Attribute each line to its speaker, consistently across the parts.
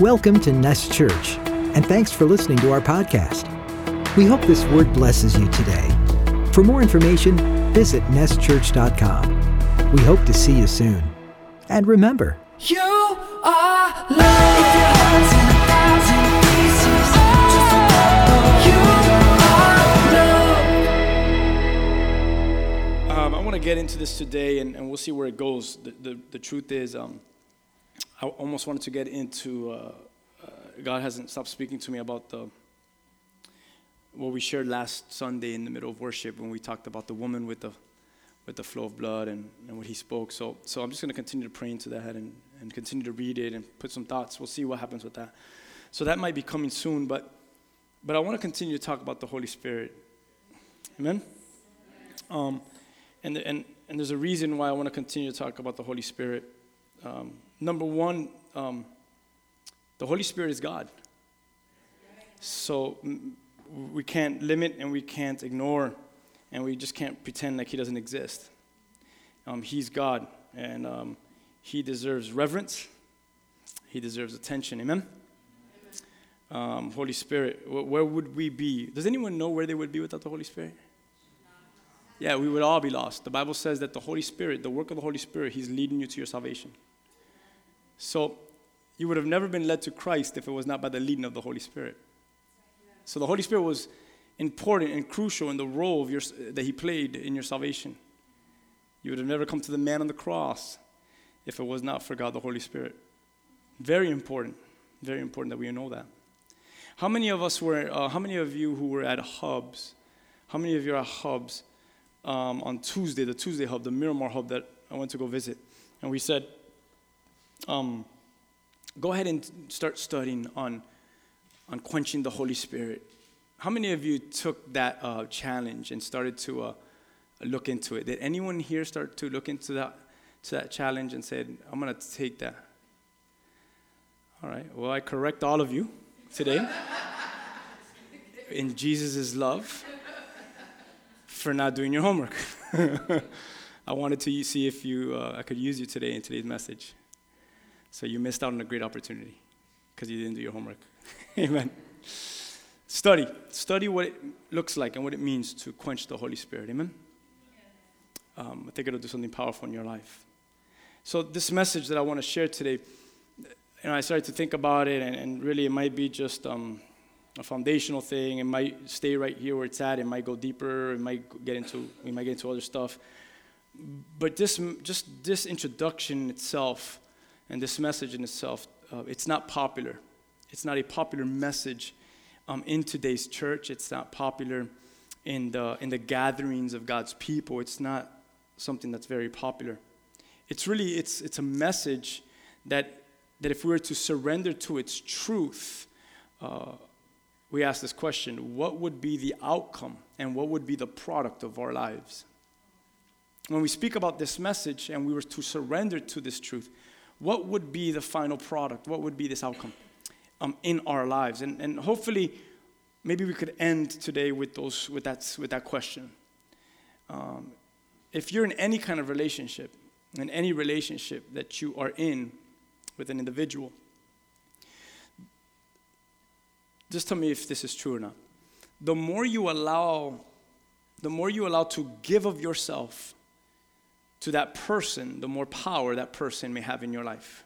Speaker 1: Welcome to Nest Church, and thanks for listening to our podcast. We hope this word blesses you today. For more information, visit nestchurch.com. We hope to see you soon. And remember,
Speaker 2: You are love. If your heart's in a thousand pieces, just let go. You are love.
Speaker 3: Um, I want to get into this today, and, and we'll see where it goes. The, the, the truth is, um, I almost wanted to get into. Uh, uh, God hasn't stopped speaking to me about the what we shared last Sunday in the middle of worship when we talked about the woman with the with the flow of blood and, and what he spoke. So so I'm just going to continue to pray into that and, and continue to read it and put some thoughts. We'll see what happens with that. So that might be coming soon, but but I want to continue to talk about the Holy Spirit. Amen. Um, and, and, and there's a reason why I want to continue to talk about the Holy Spirit. Um, number one, um, the Holy Spirit is God. So we can't limit and we can't ignore and we just can't pretend like He doesn't exist. Um, he's God and um, He deserves reverence, He deserves attention. Amen? Um, Holy Spirit, wh- where would we be? Does anyone know where they would be without the Holy Spirit? Yeah, we would all be lost. The Bible says that the Holy Spirit, the work of the Holy Spirit, He's leading you to your salvation. So you would have never been led to Christ if it was not by the leading of the Holy Spirit. So the Holy Spirit was important and crucial in the role your, that He played in your salvation. You would have never come to the man on the cross if it was not for God the Holy Spirit. Very important, very important that we know that. How many of us were, uh, how many of you who were at Hubs, how many of you are at Hubs um, on Tuesday, the Tuesday Hub, the Miramar Hub that I went to go visit? And we said, um, go ahead and start studying on, on quenching the Holy Spirit. How many of you took that uh, challenge and started to uh, look into it? Did anyone here start to look into that, to that challenge and said, I'm going to take that? All right, well, I correct all of you today in Jesus' love for not doing your homework. I wanted to see if you, uh, I could use you today in today's message. So you missed out on a great opportunity because you didn't do your homework. Amen. Study. Study what it looks like and what it means to quench the Holy Spirit. Amen. Um, I think it'll do something powerful in your life. So this message that I want to share today, you know, I started to think about it, and, and really it might be just um, a foundational thing. It might stay right here where it's at. It might go deeper. It might get into we might get into other stuff. But this just this introduction itself and this message in itself, uh, it's not popular. It's not a popular message um, in today's church. It's not popular in the in the gatherings of God's people. It's not something that's very popular. It's really it's it's a message that that if we were to surrender to its truth, uh, we ask this question: What would be the outcome and what would be the product of our lives? When we speak about this message and we were to surrender to this truth, what would be the final product? What would be this outcome um, in our lives? And, and hopefully, maybe we could end today with, those, with, that, with that question. Um, if you're in any kind of relationship, in any relationship that you are in with an individual, just tell me if this is true or not. The more you allow, the more you allow to give of yourself to that person, the more power that person may have in your life.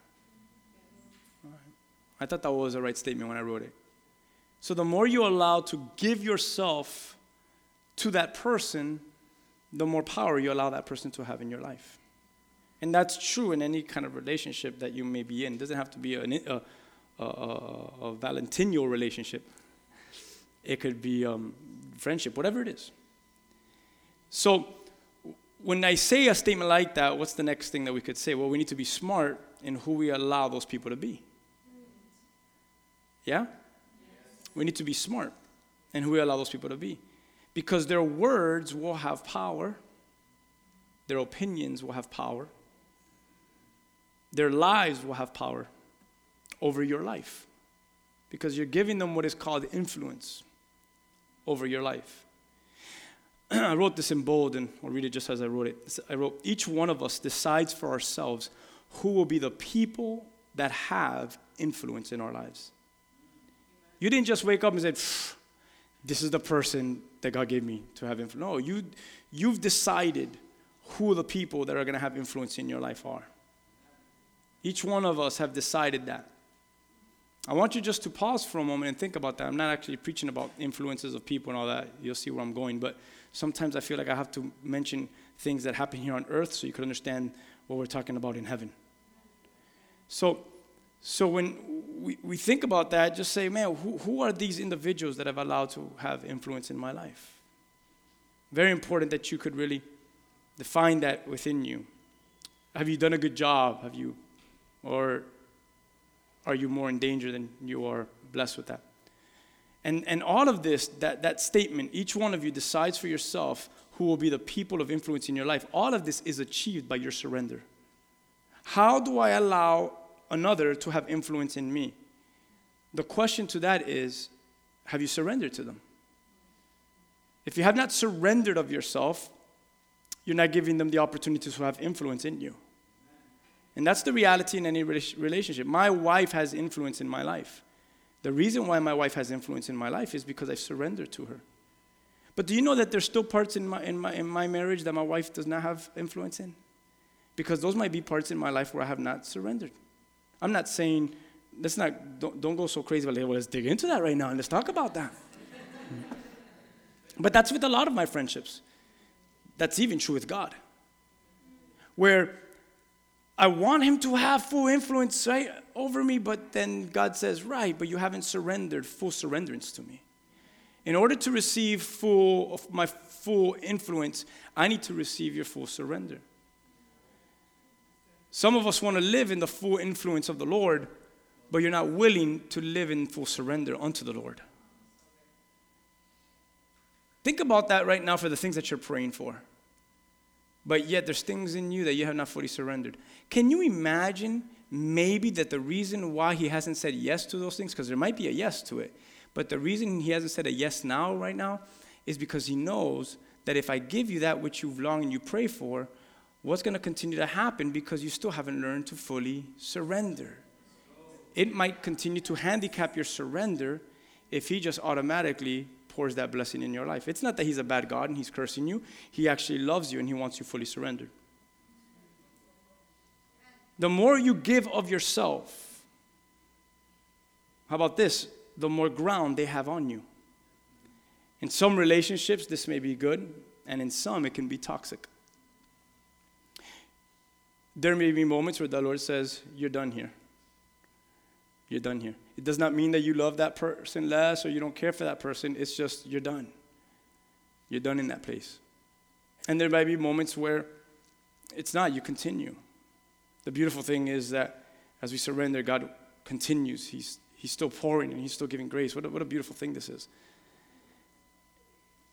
Speaker 3: I thought that was a right statement when I wrote it. So the more you allow to give yourself to that person, the more power you allow that person to have in your life. And that's true in any kind of relationship that you may be in. It doesn't have to be uh, uh, uh, a, a, a, a Valentinial relationship. It could be um, friendship, whatever it is. So when I say a statement like that, what's the next thing that we could say? Well, we need to be smart in who we allow those people to be. Yeah? We need to be smart in who we allow those people to be. Because their words will have power, their opinions will have power, their lives will have power over your life. Because you're giving them what is called influence over your life. I wrote this in bold, and I'll read it just as I wrote it. I wrote, Each one of us decides for ourselves who will be the people that have influence in our lives. You didn't just wake up and say, this is the person that God gave me to have influence. No, you, you've decided who the people that are going to have influence in your life are. Each one of us have decided that. I want you just to pause for a moment and think about that. I'm not actually preaching about influences of people and all that. You'll see where I'm going. But sometimes I feel like I have to mention things that happen here on earth so you can understand what we're talking about in heaven. So, so when we, we think about that, just say, man, who, who are these individuals that I've allowed to have influence in my life? Very important that you could really define that within you. Have you done a good job? Have you, or are you more in danger than you are blessed with that? And, and all of this, that, that statement, each one of you decides for yourself who will be the people of influence in your life. All of this is achieved by your surrender. How do I allow another to have influence in me? The question to that is have you surrendered to them? If you have not surrendered of yourself, you're not giving them the opportunity to have influence in you. And that's the reality in any relationship. My wife has influence in my life. The reason why my wife has influence in my life is because I've surrendered to her. But do you know that there's still parts in my, in my, in my marriage that my wife does not have influence in? Because those might be parts in my life where I have not surrendered. I'm not saying, let's not, don't, don't go so crazy, but let's dig into that right now and let's talk about that. but that's with a lot of my friendships. That's even true with God. Where I want him to have full influence right over me, but then God says, right, but you haven't surrendered full surrenderance to me. In order to receive full my full influence, I need to receive your full surrender. Some of us want to live in the full influence of the Lord, but you're not willing to live in full surrender unto the Lord. Think about that right now for the things that you're praying for. But yet there's things in you that you have not fully surrendered. Can you imagine maybe that the reason why he hasn't said yes to those things, because there might be a yes to it, but the reason he hasn't said a yes now, right now, is because he knows that if I give you that which you've longed and you pray for, what's going to continue to happen because you still haven't learned to fully surrender. It might continue to handicap your surrender if he just automatically pours that blessing in your life. It's not that he's a bad God and he's cursing you, he actually loves you and he wants you fully surrendered. The more you give of yourself, how about this? The more ground they have on you. In some relationships, this may be good, and in some, it can be toxic. There may be moments where the Lord says, You're done here. You're done here. It does not mean that you love that person less or you don't care for that person. It's just you're done. You're done in that place. And there might be moments where it's not, you continue. The beautiful thing is that as we surrender, God continues. He's, he's still pouring and He's still giving grace. What a, what a beautiful thing this is.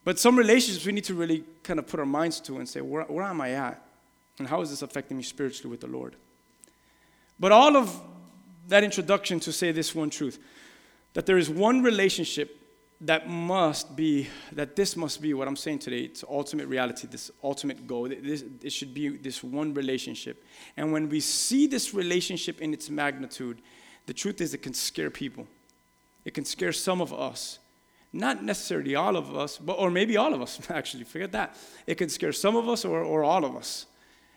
Speaker 3: But some relationships we need to really kind of put our minds to and say, where, where am I at? And how is this affecting me spiritually with the Lord? But all of that introduction to say this one truth that there is one relationship that must be, that this must be what I'm saying today. It's ultimate reality, this ultimate goal. This, it should be this one relationship. And when we see this relationship in its magnitude, the truth is it can scare people. It can scare some of us. Not necessarily all of us, but, or maybe all of us, actually. Forget that. It can scare some of us or, or all of us.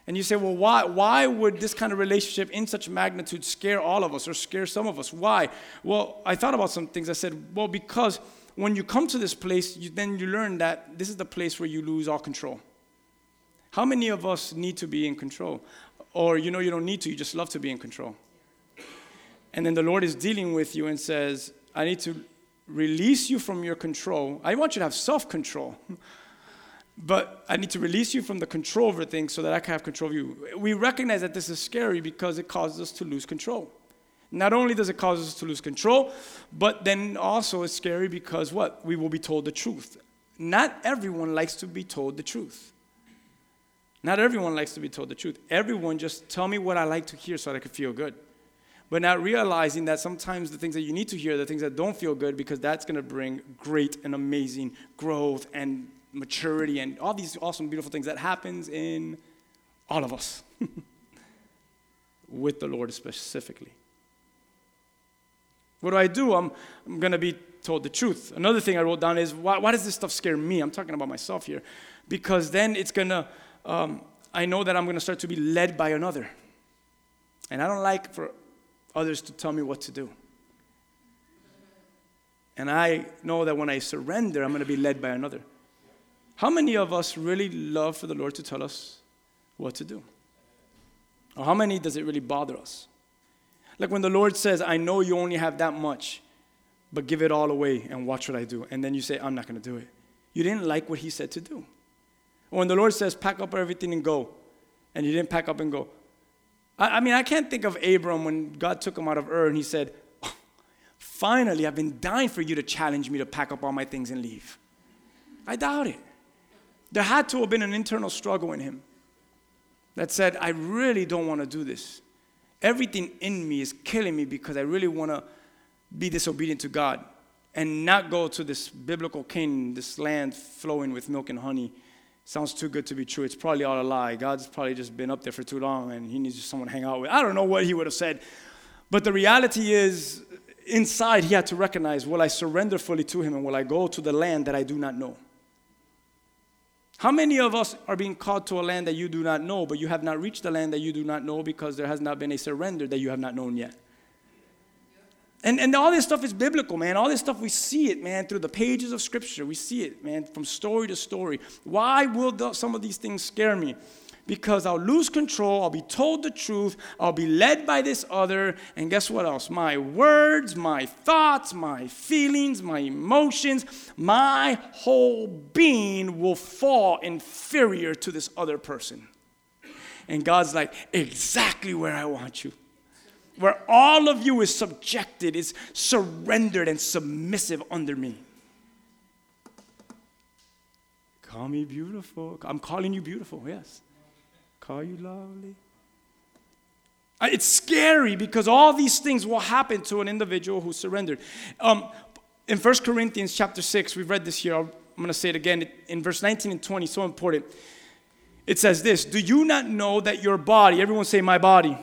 Speaker 3: And you say, well, why, why would this kind of relationship in such magnitude scare all of us or scare some of us? Why? Well, I thought about some things. I said, well, because when you come to this place, you, then you learn that this is the place where you lose all control. How many of us need to be in control? Or you know you don't need to, you just love to be in control. And then the Lord is dealing with you and says, I need to release you from your control. I want you to have self control. But I need to release you from the control over things so that I can have control of you. We recognize that this is scary because it causes us to lose control. Not only does it cause us to lose control, but then also it's scary because what? We will be told the truth. Not everyone likes to be told the truth. Not everyone likes to be told the truth. Everyone just tell me what I like to hear so that I can feel good. But not realizing that sometimes the things that you need to hear the things that don't feel good because that's going to bring great and amazing growth and maturity and all these awesome, beautiful things that happens in all of us with the Lord specifically. What do I do? I'm, I'm going to be told the truth. Another thing I wrote down is why, why does this stuff scare me? I'm talking about myself here. Because then it's going to, um, I know that I'm going to start to be led by another. And I don't like for others to tell me what to do. And I know that when I surrender, I'm going to be led by another. How many of us really love for the Lord to tell us what to do? Or how many does it really bother us? Like when the Lord says, I know you only have that much, but give it all away and watch what I do. And then you say, I'm not going to do it. You didn't like what He said to do. Or when the Lord says, pack up everything and go, and you didn't pack up and go. I, I mean, I can't think of Abram when God took him out of Ur and He said, oh, Finally, I've been dying for you to challenge me to pack up all my things and leave. I doubt it. There had to have been an internal struggle in him that said, I really don't want to do this. Everything in me is killing me because I really want to be disobedient to God and not go to this biblical Canaan, this land flowing with milk and honey. Sounds too good to be true. It's probably all a lie. God's probably just been up there for too long and he needs someone to hang out with. I don't know what he would have said. But the reality is, inside, he had to recognize will I surrender fully to him and will I go to the land that I do not know? How many of us are being called to a land that you do not know, but you have not reached the land that you do not know because there has not been a surrender that you have not known yet? And, and all this stuff is biblical, man. All this stuff, we see it, man, through the pages of Scripture. We see it, man, from story to story. Why will the, some of these things scare me? Because I'll lose control, I'll be told the truth, I'll be led by this other, and guess what else? My words, my thoughts, my feelings, my emotions, my whole being will fall inferior to this other person. And God's like, exactly where I want you. Where all of you is subjected, is surrendered and submissive under me. Call me beautiful. I'm calling you beautiful, yes call you lovely. It's scary because all these things will happen to an individual who surrendered. Um, in 1 Corinthians chapter 6, we've read this here. I'm going to say it again. In verse 19 and 20, so important. It says this Do you not know that your body, everyone say, My body.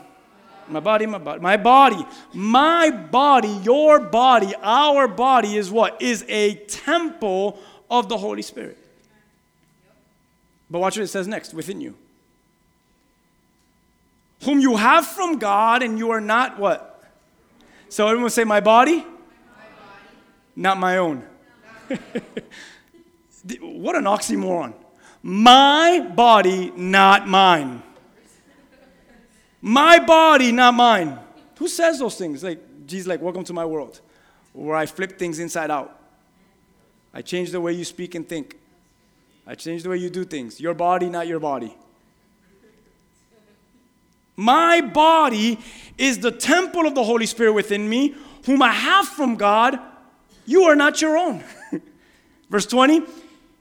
Speaker 3: My body, my body, my body, my body, your body, our body is what? Is a temple of the Holy Spirit. But watch what it says next within you whom you have from God, and you are not what? So everyone say, My body? Not my own. what an oxymoron. My body, not mine. My body, not mine. Who says those things? Like, Jesus, like, welcome to my world, where I flip things inside out. I change the way you speak and think. I change the way you do things. Your body, not your body. My body is the temple of the Holy Spirit within me, whom I have from God. You are not your own. Verse 20,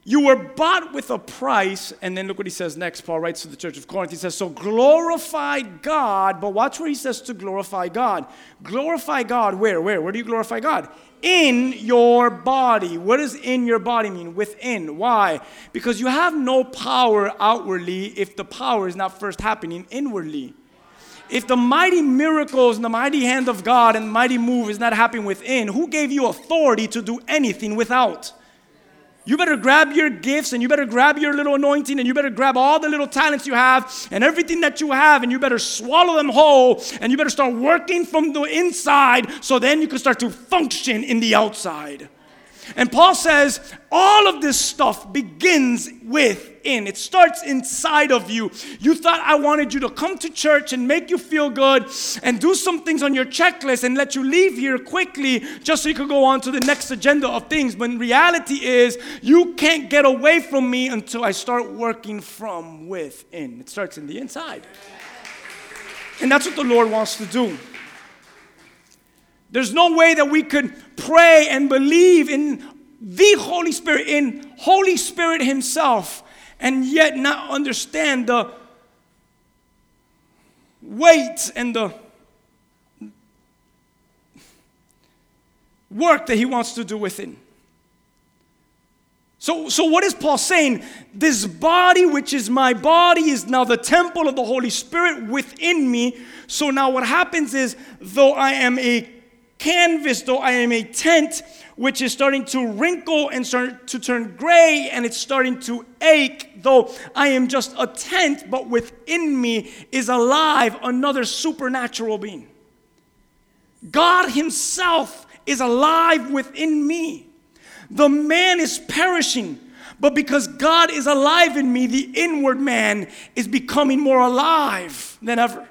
Speaker 3: you were bought with a price. And then look what he says next. Paul writes to the church of Corinth. He says, So glorify God. But watch where he says to glorify God. Glorify God where? Where? Where do you glorify God? In your body. What does in your body mean? Within. Why? Because you have no power outwardly if the power is not first happening inwardly. If the mighty miracles and the mighty hand of God and mighty move is not happening within, who gave you authority to do anything without? You better grab your gifts and you better grab your little anointing and you better grab all the little talents you have and everything that you have and you better swallow them whole and you better start working from the inside so then you can start to function in the outside. And Paul says all of this stuff begins within. It starts inside of you. You thought I wanted you to come to church and make you feel good and do some things on your checklist and let you leave here quickly just so you could go on to the next agenda of things. But reality is, you can't get away from me until I start working from within. It starts in the inside. And that's what the Lord wants to do. There's no way that we could pray and believe in the Holy Spirit, in Holy Spirit Himself, and yet not understand the weight and the work that He wants to do within. So, so what is Paul saying? This body, which is my body, is now the temple of the Holy Spirit within me. So now what happens is, though I am a canvas, though I am a tent which is starting to wrinkle and start to turn gray and it's starting to ache, though I am just a tent, but within me is alive another supernatural being. God Himself is alive within me. The man is perishing, but because God is alive in me, the inward man is becoming more alive than ever.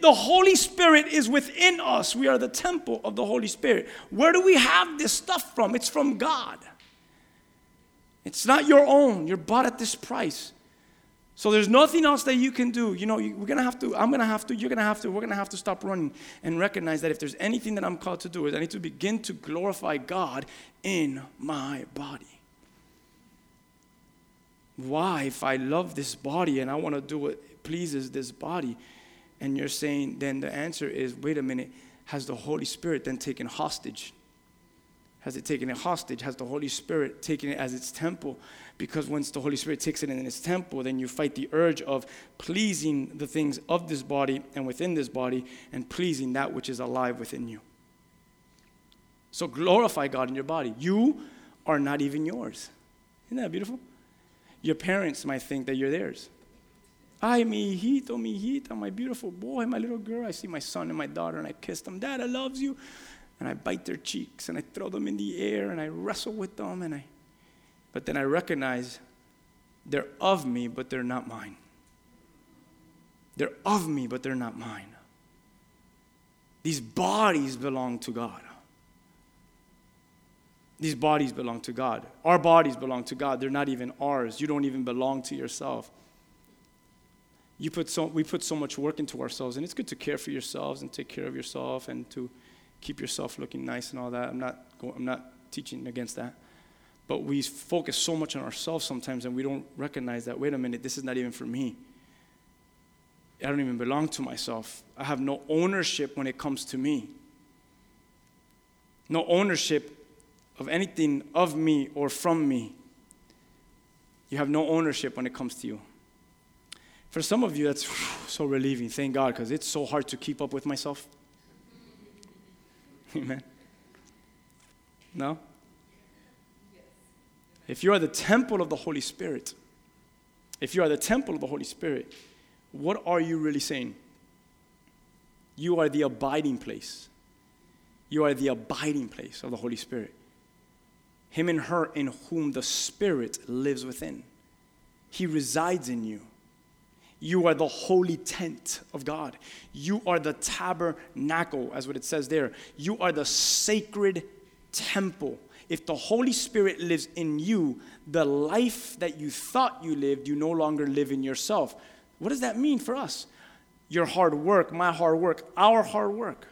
Speaker 3: The Holy Spirit is within us. We are the temple of the Holy Spirit. Where do we have this stuff from? It's from God. It's not your own. You're bought at this price. So there's nothing else that you can do. You know, we're gonna have to, I'm gonna have to, you're gonna have to, we're gonna have to stop running and recognize that if there's anything that I'm called to do, is I need to begin to glorify God in my body. Why, if I love this body and I wanna do what pleases this body, and you're saying, then the answer is wait a minute, has the Holy Spirit then taken hostage? Has it taken it hostage? Has the Holy Spirit taken it as its temple? Because once the Holy Spirit takes it in its temple, then you fight the urge of pleasing the things of this body and within this body and pleasing that which is alive within you. So glorify God in your body. You are not even yours. Isn't that beautiful? Your parents might think that you're theirs. Ay, mi hijito, mi hijita, my beautiful boy, my little girl. I see my son and my daughter and I kiss them. Dad, I loves you. And I bite their cheeks and I throw them in the air and I wrestle with them and I but then I recognize they're of me, but they're not mine. They're of me, but they're not mine. These bodies belong to God. These bodies belong to God. Our bodies belong to God. They're not even ours. You don't even belong to yourself. You put so, we put so much work into ourselves, and it's good to care for yourselves and take care of yourself and to keep yourself looking nice and all that. I'm not, go, I'm not teaching against that. But we focus so much on ourselves sometimes, and we don't recognize that, wait a minute, this is not even for me. I don't even belong to myself. I have no ownership when it comes to me. No ownership of anything of me or from me. You have no ownership when it comes to you. For some of you, that's so relieving. Thank God, because it's so hard to keep up with myself. Amen. No? If you are the temple of the Holy Spirit, if you are the temple of the Holy Spirit, what are you really saying? You are the abiding place. You are the abiding place of the Holy Spirit. Him and her in whom the Spirit lives within. He resides in you. You are the holy tent of God. You are the tabernacle, as what it says there. You are the sacred temple. If the Holy Spirit lives in you, the life that you thought you lived, you no longer live in yourself. What does that mean for us? Your hard work, my hard work, our hard work,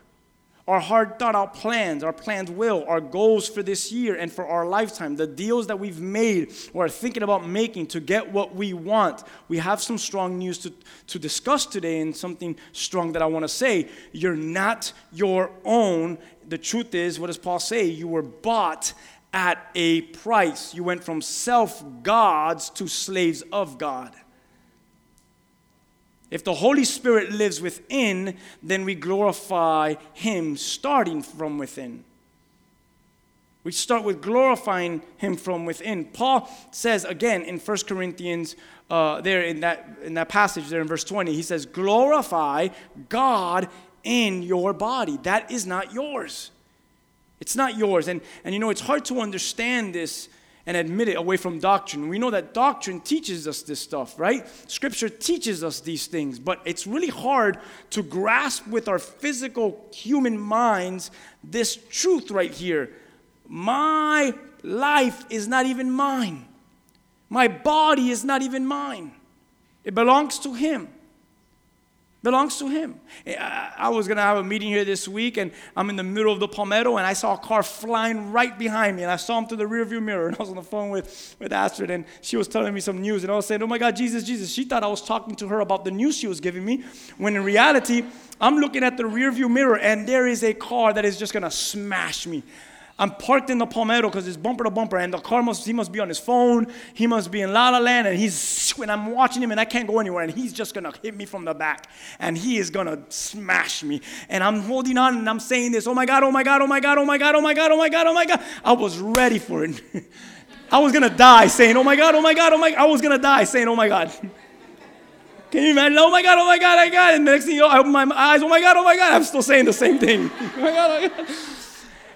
Speaker 3: our hard thought out plans, our planned will, our goals for this year and for our lifetime, the deals that we've made or are thinking about making to get what we want. We have some strong news to, to discuss today and something strong that I want to say. You're not your own. The truth is, what does Paul say? You were bought at a price. You went from self gods to slaves of God. If the Holy Spirit lives within, then we glorify Him starting from within. We start with glorifying Him from within. Paul says again in 1 Corinthians, uh, there in that, in that passage there in verse 20, he says, Glorify God in your body. That is not yours. It's not yours. And, and you know, it's hard to understand this and admit it away from doctrine. We know that doctrine teaches us this stuff, right? Scripture teaches us these things, but it's really hard to grasp with our physical human minds this truth right here. My life is not even mine, my body is not even mine, it belongs to Him belongs to him. I was gonna have a meeting here this week, and I'm in the middle of the Palmetto, and I saw a car flying right behind me, and I saw him through the rearview mirror, and I was on the phone with, with Astrid, and she was telling me some news, and I was saying, oh my God, Jesus, Jesus. She thought I was talking to her about the news she was giving me, when in reality, I'm looking at the rearview mirror, and there is a car that is just gonna smash me. I'm parked in the Palmetto because it's bumper to bumper, and the car must, he must be on his phone. He must be in La La Land, and he's, and I'm watching him, and I can't go anywhere, and he's just gonna hit me from the back, and he is gonna smash me. And I'm holding on, and I'm saying this, oh my God, oh my God, oh my God, oh my God, oh my God, oh my God, oh my God. I was ready for it. I was gonna die saying, oh my God, oh my God, oh my, I was gonna die saying, oh my God. Can you imagine? Oh my God, oh my God, I got it. And the next thing you know, I open my eyes, oh my God, oh my God, I'm still saying the same thing. oh my God, oh my God.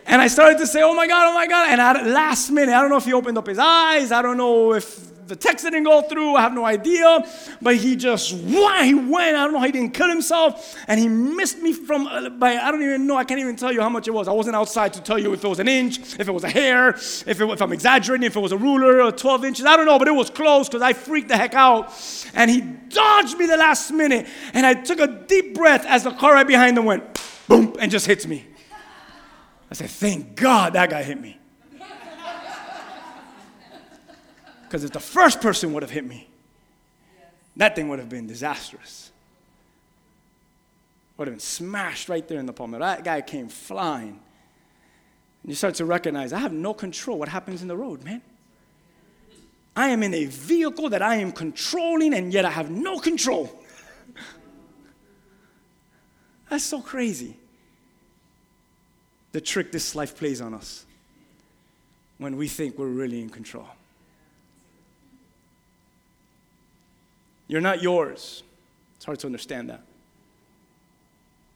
Speaker 3: And I started to say, oh my God, oh my God. And at last minute, I don't know if he opened up his eyes. I don't know if the text didn't go through. I have no idea. But he just, why he went. I don't know how he didn't kill himself. And he missed me from, uh, by, I don't even know. I can't even tell you how much it was. I wasn't outside to tell you if it was an inch, if it was a hair, if, it, if I'm exaggerating, if it was a ruler or 12 inches. I don't know, but it was close because I freaked the heck out. And he dodged me the last minute. And I took a deep breath as the car right behind him went boom and just hits me. I said, thank God that guy hit me. Because if the first person would have hit me, that thing would have been disastrous. Would have been smashed right there in the palm. That guy came flying. And you start to recognize I have no control what happens in the road, man. I am in a vehicle that I am controlling, and yet I have no control. That's so crazy the trick this life plays on us when we think we're really in control. You're not yours. It's hard to understand that.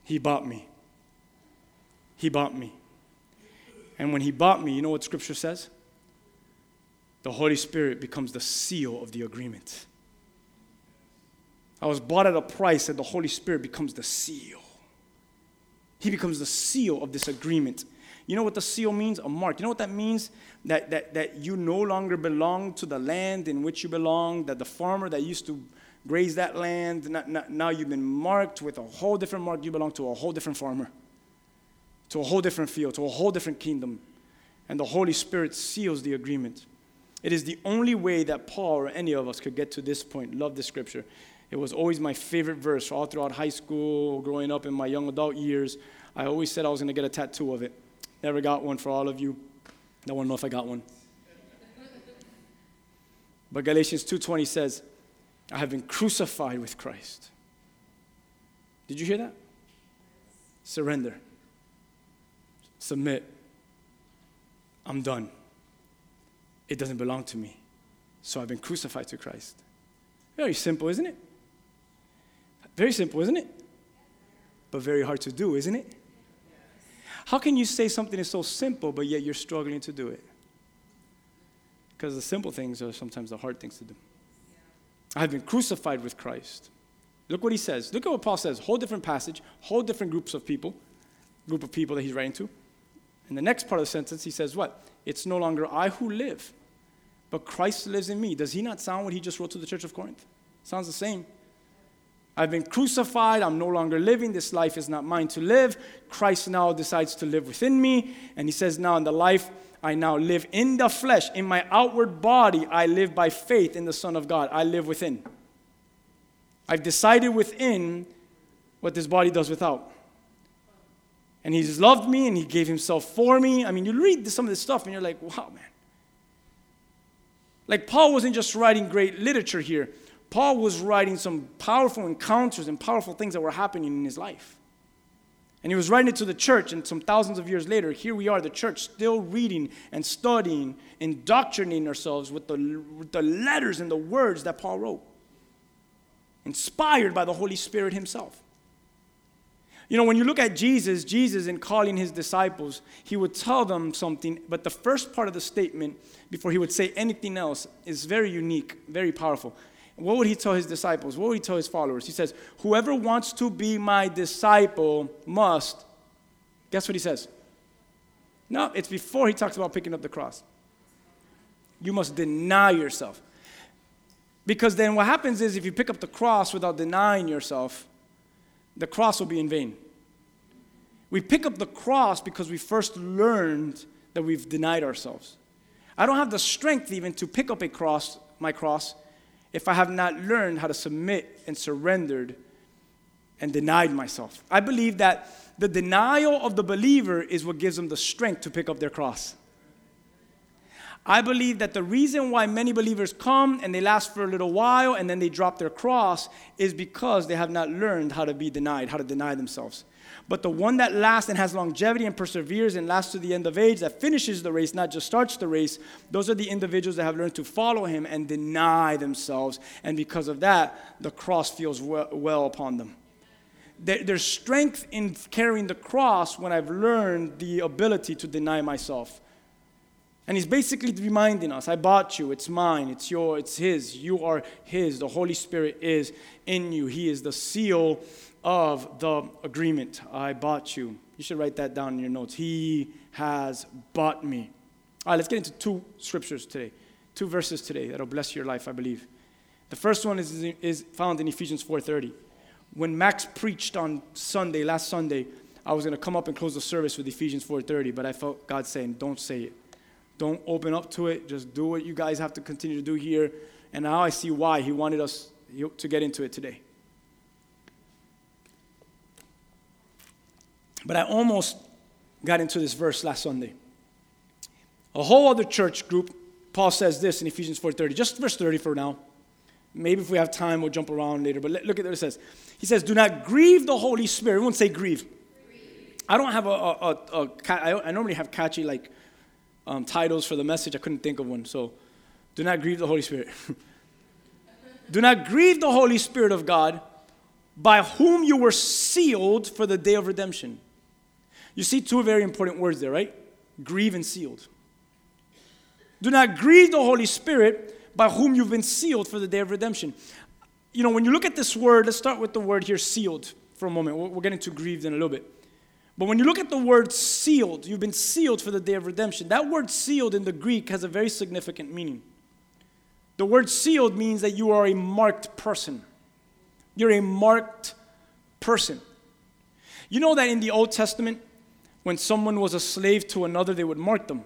Speaker 3: He bought me. He bought me. And when He bought me, you know what Scripture says? The Holy Spirit becomes the seal of the agreement. I was bought at a price, and the Holy Spirit becomes the seal. He becomes the seal of this agreement. You know what the seal means? A mark. You know what that means? That, that, that you no longer belong to the land in which you belong, that the farmer that used to graze that land, now you've been marked with a whole different mark. You belong to a whole different farmer, to a whole different field, to a whole different kingdom. And the Holy Spirit seals the agreement. It is the only way that Paul or any of us could get to this point. Love the scripture. It was always my favorite verse all throughout high school, growing up in my young adult years. I always said I was going to get a tattoo of it. Never got one for all of you. I No one know if I got one. But Galatians 2:20 says, I have been crucified with Christ. Did you hear that? Surrender. Submit. I'm done. It doesn't belong to me. So I've been crucified to Christ. Very simple, isn't it? Very simple, isn't it? But very hard to do, isn't it? How can you say something is so simple, but yet you're struggling to do it? Because the simple things are sometimes the hard things to do. I have been crucified with Christ. Look what he says. Look at what Paul says. Whole different passage, whole different groups of people, group of people that he's writing to. In the next part of the sentence, he says, What? It's no longer I who live, but Christ lives in me. Does he not sound what he just wrote to the church of Corinth? Sounds the same. I've been crucified. I'm no longer living. This life is not mine to live. Christ now decides to live within me. And he says, Now in the life I now live in the flesh, in my outward body, I live by faith in the Son of God. I live within. I've decided within what this body does without. And he's loved me and he gave himself for me. I mean, you read some of this stuff and you're like, wow, man. Like, Paul wasn't just writing great literature here. Paul was writing some powerful encounters and powerful things that were happening in his life. And he was writing it to the church, and some thousands of years later, here we are, the church, still reading and studying, indoctrinating ourselves with the, with the letters and the words that Paul wrote, inspired by the Holy Spirit himself. You know, when you look at Jesus, Jesus, in calling his disciples, he would tell them something, but the first part of the statement, before he would say anything else, is very unique, very powerful. What would he tell his disciples? What would he tell his followers? He says, Whoever wants to be my disciple must. Guess what he says? No, it's before he talks about picking up the cross. You must deny yourself. Because then what happens is if you pick up the cross without denying yourself, the cross will be in vain. We pick up the cross because we first learned that we've denied ourselves. I don't have the strength even to pick up a cross, my cross, if I have not learned how to submit and surrendered and denied myself. I believe that the denial of the believer is what gives them the strength to pick up their cross. I believe that the reason why many believers come and they last for a little while and then they drop their cross is because they have not learned how to be denied, how to deny themselves. But the one that lasts and has longevity and perseveres and lasts to the end of age, that finishes the race, not just starts the race, those are the individuals that have learned to follow him and deny themselves. And because of that, the cross feels well, well upon them. There, there's strength in carrying the cross when I've learned the ability to deny myself. And he's basically reminding us I bought you, it's mine, it's your, it's his, you are his. The Holy Spirit is in you. He is the seal of the agreement. I bought you. You should write that down in your notes. He has bought me. All right, let's get into two scriptures today, two verses today that'll bless your life, I believe. The first one is, is found in Ephesians 4:30. When Max preached on Sunday, last Sunday, I was going to come up and close the service with Ephesians 4:30, but I felt God saying, "Don't say it. Don't open up to it. Just do what you guys have to continue to do here." And now I see why He wanted us to get into it today. But I almost got into this verse last Sunday. A whole other church group, Paul says this in Ephesians 4:30, just verse 30 for now. Maybe if we have time, we'll jump around later. But look at what it says. He says, "Do not grieve the Holy Spirit." Everyone say grieve. I don't have a, a, a, a I normally have catchy like um, titles for the message. I couldn't think of one. So, do not grieve the Holy Spirit. do not grieve the Holy Spirit of God, by whom you were sealed for the day of redemption. You see two very important words there, right? Grieve and sealed. Do not grieve the Holy Spirit by whom you've been sealed for the day of redemption. You know, when you look at this word, let's start with the word here, sealed, for a moment. We're getting to grieved in a little bit. But when you look at the word sealed, you've been sealed for the day of redemption. That word sealed in the Greek has a very significant meaning. The word sealed means that you are a marked person. You're a marked person. You know that in the Old Testament, when someone was a slave to another, they would mark them.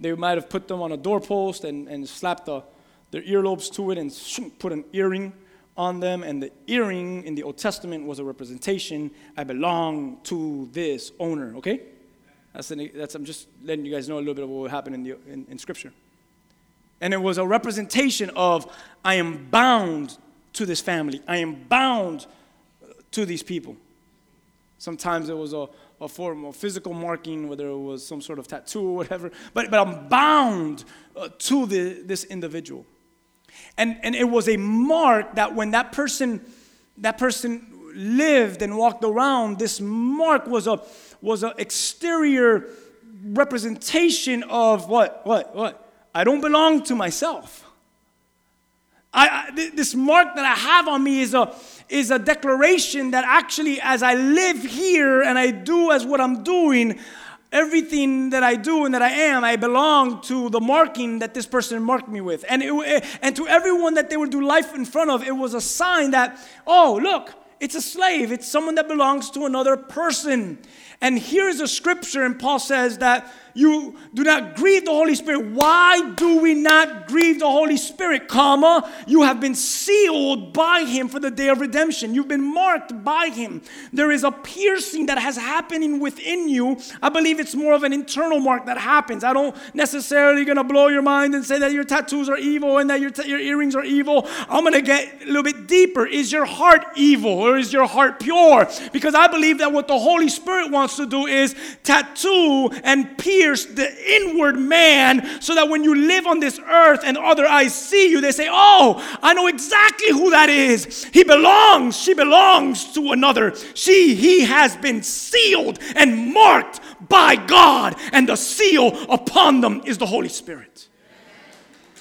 Speaker 3: They might have put them on a doorpost and, and slapped the, their earlobes to it and put an earring on them. And the earring in the Old Testament was a representation I belong to this owner, okay? That's, an, that's I'm just letting you guys know a little bit of what happened in, the, in, in Scripture. And it was a representation of I am bound to this family, I am bound to these people. Sometimes it was a a form of physical marking, whether it was some sort of tattoo or whatever, but, but I'm bound uh, to the, this individual. And, and it was a mark that when that person, that person lived and walked around, this mark was a was an exterior representation of what? What? What? I don't belong to myself. I, I, this mark that I have on me is a, is a declaration that actually, as I live here and I do as what I'm doing, everything that I do and that I am, I belong to the marking that this person marked me with. And, it, eh, and to everyone that they would do life in front of, it was a sign that, oh, look, it's a slave, it's someone that belongs to another person. And here's a scripture, and Paul says that you do not grieve the Holy Spirit. Why do we not grieve the Holy Spirit, comma? You have been sealed by him for the day of redemption. You've been marked by him. There is a piercing that has happening within you. I believe it's more of an internal mark that happens. I don't necessarily gonna blow your mind and say that your tattoos are evil and that your, t- your earrings are evil. I'm gonna get a little bit deeper. Is your heart evil or is your heart pure? Because I believe that what the Holy Spirit wants to do is tattoo and pierce the inward man so that when you live on this earth and other eyes see you, they say, Oh, I know exactly who that is. He belongs, she belongs to another. She, he has been sealed and marked by God, and the seal upon them is the Holy Spirit.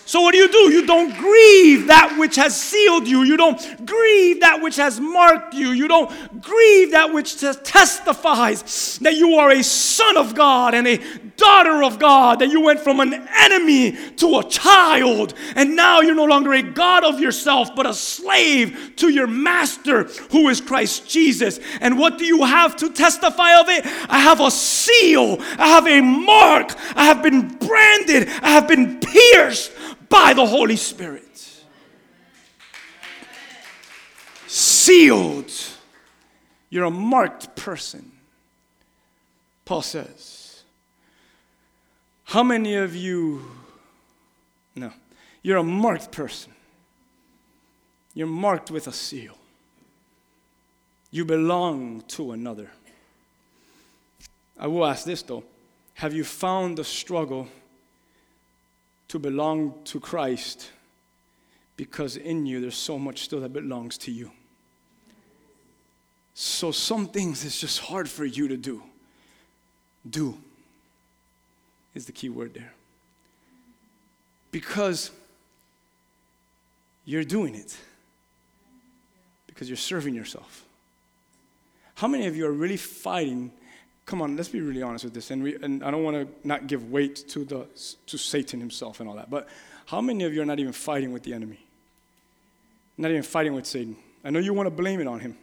Speaker 3: So, what do you do? You don't grieve that which has sealed you. You don't grieve that which has marked you. You don't grieve that which testifies that you are a son of God and a daughter of God, that you went from an enemy to a child, and now you're no longer a God of yourself, but a slave to your master who is Christ Jesus. And what do you have to testify of it? I have a seal, I have a mark, I have been branded, I have been pierced by the Holy Spirit. Sealed You're a marked person. Paul says. How many of you, no, you're a marked person. You're marked with a seal. You belong to another. I will ask this though Have you found the struggle to belong to Christ because in you there's so much still that belongs to you? So some things it's just hard for you to do. Do is the key word there. Because you're doing it. Because you're serving yourself. How many of you are really fighting? Come on, let's be really honest with this. And, we, and I don't want to not give weight to, the, to Satan himself and all that. But how many of you are not even fighting with the enemy? Not even fighting with Satan. I know you want to blame it on him.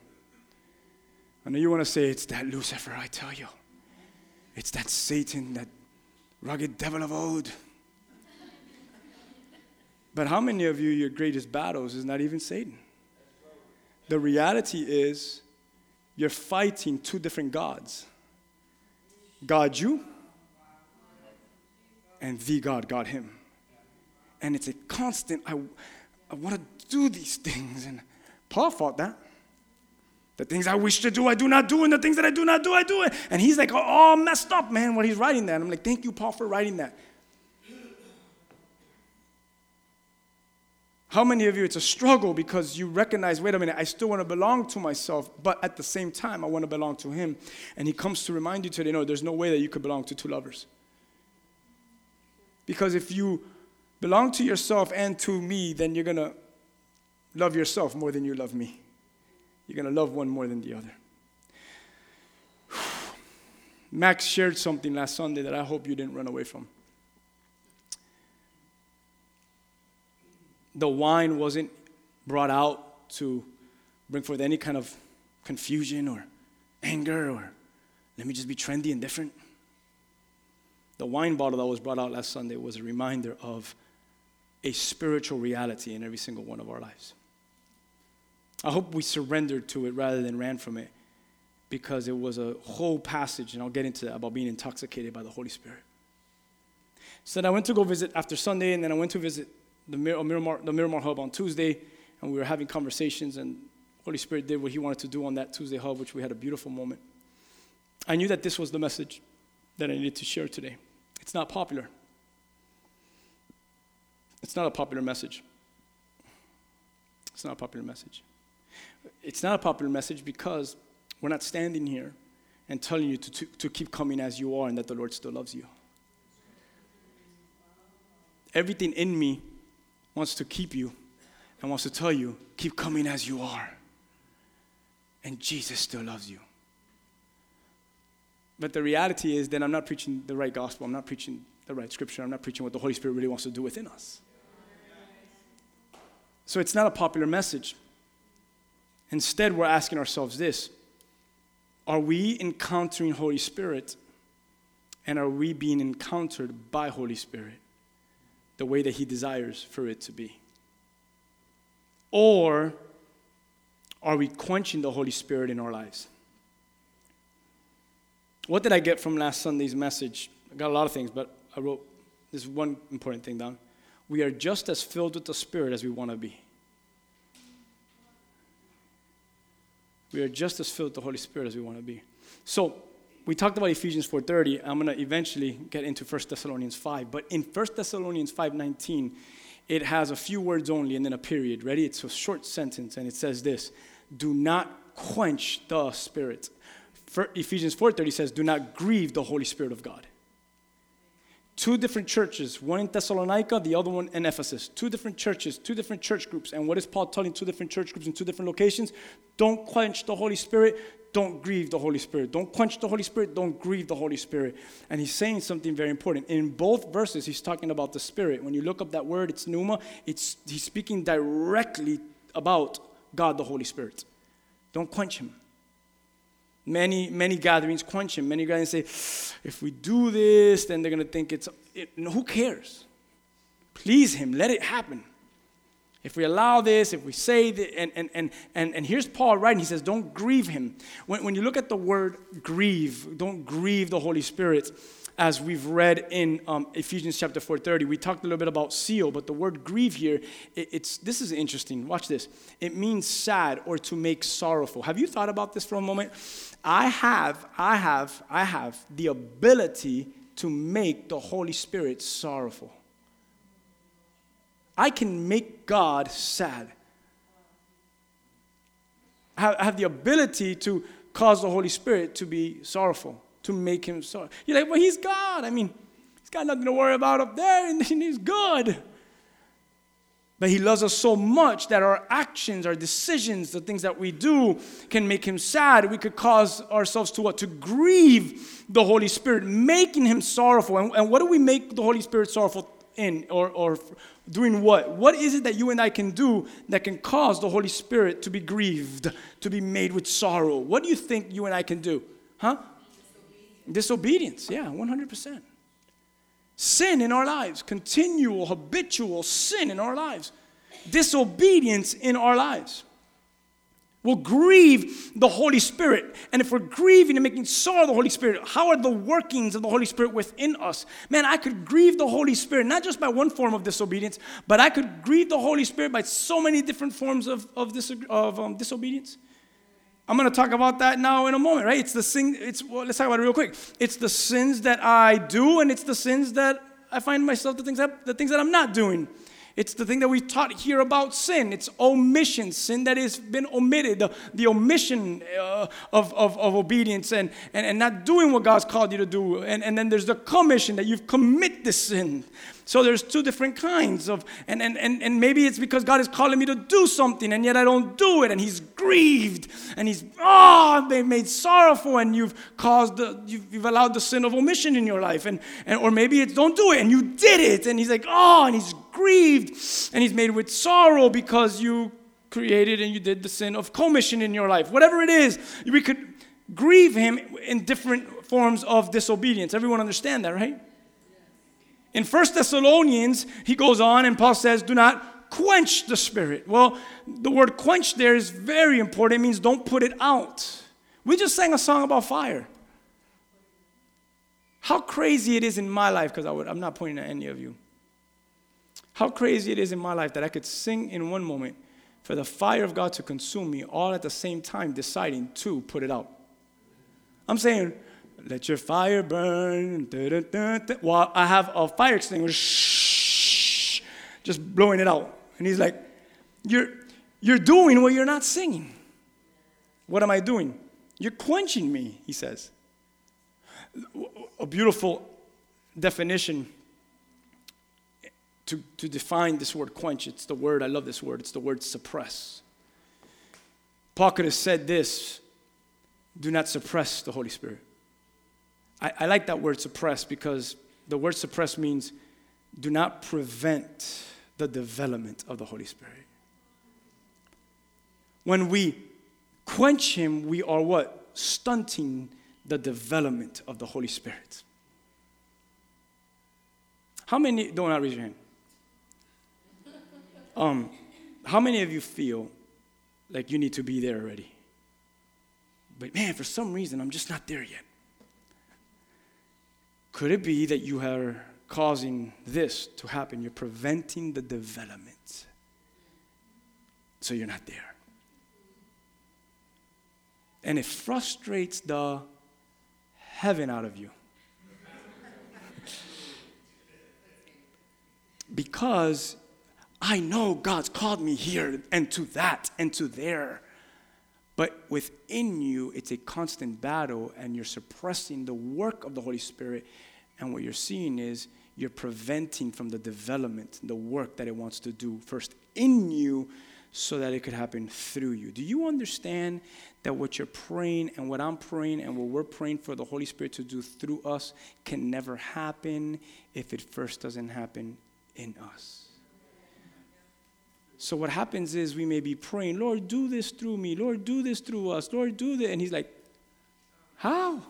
Speaker 3: I know you want to say, it's that Lucifer, I tell you. It's that Satan, that rugged devil of old. But how many of you, your greatest battles is not even Satan? The reality is, you're fighting two different gods God, you, and the God, God, Him. And it's a constant, I, I want to do these things. And Paul fought that. The things I wish to do, I do not do, and the things that I do not do, I do it. And he's like, oh, messed up, man, when he's writing that. I'm like, thank you, Paul, for writing that. How many of you, it's a struggle because you recognize, wait a minute, I still want to belong to myself, but at the same time, I want to belong to Him. And He comes to remind you today, no, there's no way that you could belong to two lovers. Because if you belong to yourself and to me, then you're going to love yourself more than you love me. You're going to love one more than the other. Max shared something last Sunday that I hope you didn't run away from. The wine wasn't brought out to bring forth any kind of confusion or anger or let me just be trendy and different. The wine bottle that was brought out last Sunday was a reminder of a spiritual reality in every single one of our lives. I hope we surrendered to it rather than ran from it because it was a whole passage, and I'll get into that, about being intoxicated by the Holy Spirit. So then I went to go visit after Sunday, and then I went to visit the Miramar, the Miramar Hub on Tuesday, and we were having conversations, and Holy Spirit did what He wanted to do on that Tuesday Hub, which we had a beautiful moment. I knew that this was the message that I needed to share today. It's not popular. It's not a popular message. It's not a popular message. It's not a popular message because we're not standing here and telling you to, to, to keep coming as you are and that the Lord still loves you. Everything in me wants to keep you and wants to tell you, keep coming as you are. And Jesus still loves you. But the reality is that I'm not preaching the right gospel. I'm not preaching the right scripture. I'm not preaching what the Holy Spirit really wants to do within us. So it's not a popular message. Instead, we're asking ourselves this Are we encountering Holy Spirit? And are we being encountered by Holy Spirit the way that He desires for it to be? Or are we quenching the Holy Spirit in our lives? What did I get from last Sunday's message? I got a lot of things, but I wrote this one important thing down. We are just as filled with the Spirit as we want to be. We are just as filled with the Holy Spirit as we want to be. So we talked about Ephesians 4:30. I'm going to eventually get into 1 Thessalonians 5, but in 1 Thessalonians 5:19, it has a few words only and then a period. Ready? It's a short sentence and it says this: "Do not quench the Spirit." For Ephesians 4:30 says, "Do not grieve the Holy Spirit of God." two different churches, one in Thessalonica, the other one in Ephesus. Two different churches, two different church groups. And what is Paul telling two different church groups in two different locations? Don't quench the Holy Spirit, don't grieve the Holy Spirit. Don't quench the Holy Spirit, don't grieve the Holy Spirit. And he's saying something very important. In both verses, he's talking about the Spirit. When you look up that word, it's pneuma, it's, he's speaking directly about God the Holy Spirit. Don't quench him. Many, many gatherings quench him. Many gatherings say, if we do this, then they're going to think it's, it, no, who cares? Please him, let it happen. If we allow this, if we say that, and, and, and, and, and here's Paul writing, he says, don't grieve him. When, when you look at the word grieve, don't grieve the Holy Spirit, as we've read in um, Ephesians chapter 4.30. We talked a little bit about seal, but the word grieve here, it, it's, this is interesting. Watch this. It means sad or to make sorrowful. Have you thought about this for a moment? I have, I have, I have the ability to make the Holy Spirit sorrowful. I can make God sad. I have the ability to cause the Holy Spirit to be sorrowful, to make him sorry. You're like, well, he's God. I mean, he's got nothing to worry about up there, and he's good. But he loves us so much that our actions, our decisions, the things that we do can make him sad. We could cause ourselves to what? To grieve the Holy Spirit, making him sorrowful. And, and what do we make the Holy Spirit sorrowful in or, or doing what? What is it that you and I can do that can cause the Holy Spirit to be grieved, to be made with sorrow? What do you think you and I can do? Huh? Disobedience, Disobedience. yeah, 100%. Sin in our lives, continual, habitual sin in our lives, disobedience in our lives will grieve the Holy Spirit. And if we're grieving and making sorrow the Holy Spirit, how are the workings of the Holy Spirit within us? Man, I could grieve the Holy Spirit, not just by one form of disobedience, but I could grieve the Holy Spirit by so many different forms of, of, dis- of um, disobedience. I'm going to talk about that now in a moment, right? It's the sin, it's, well, let's talk about it real quick. It's the sins that I do, and it's the sins that I find myself, the things that, the things that I'm not doing. It's the thing that we taught here about sin. It's omission, sin that has been omitted, the, the omission uh, of, of, of obedience and, and, and not doing what God's called you to do. And, and then there's the commission that you've commit the sin. So there's two different kinds of, and, and, and, and maybe it's because God is calling me to do something and yet I don't do it and he's grieved and he's, oh, they made sorrowful and you've caused, the, you've, you've allowed the sin of omission in your life. And, and, or maybe it's don't do it and you did it and he's like, oh, and he's grieved and he's made with sorrow because you created and you did the sin of commission in your life. Whatever it is, we could grieve him in different forms of disobedience. Everyone understand that, right? In 1 Thessalonians, he goes on and Paul says, Do not quench the spirit. Well, the word quench there is very important. It means don't put it out. We just sang a song about fire. How crazy it is in my life, because I'm not pointing at any of you. How crazy it is in my life that I could sing in one moment for the fire of God to consume me, all at the same time deciding to put it out. I'm saying, let your fire burn. While I have a fire extinguisher, just blowing it out. And he's like, you're, you're doing what you're not singing. What am I doing? You're quenching me, he says. A beautiful definition to, to define this word quench. It's the word, I love this word, it's the word suppress. Paul could have said this do not suppress the Holy Spirit. I, I like that word suppress because the word suppress means do not prevent the development of the Holy Spirit. When we quench Him, we are what? Stunting the development of the Holy Spirit. How many, don't not raise your hand. Um, how many of you feel like you need to be there already? But man, for some reason, I'm just not there yet. Could it be that you are causing this to happen? You're preventing the development. So you're not there. And it frustrates the heaven out of you. because I know God's called me here and to that and to there. But within you, it's a constant battle, and you're suppressing the work of the Holy Spirit. And what you're seeing is you're preventing from the development, the work that it wants to do first in you so that it could happen through you. Do you understand that what you're praying and what I'm praying and what we're praying for the Holy Spirit to do through us can never happen if it first doesn't happen in us? So what happens is we may be praying, Lord, do this through me. Lord, do this through us. Lord, do this. And he's like, How?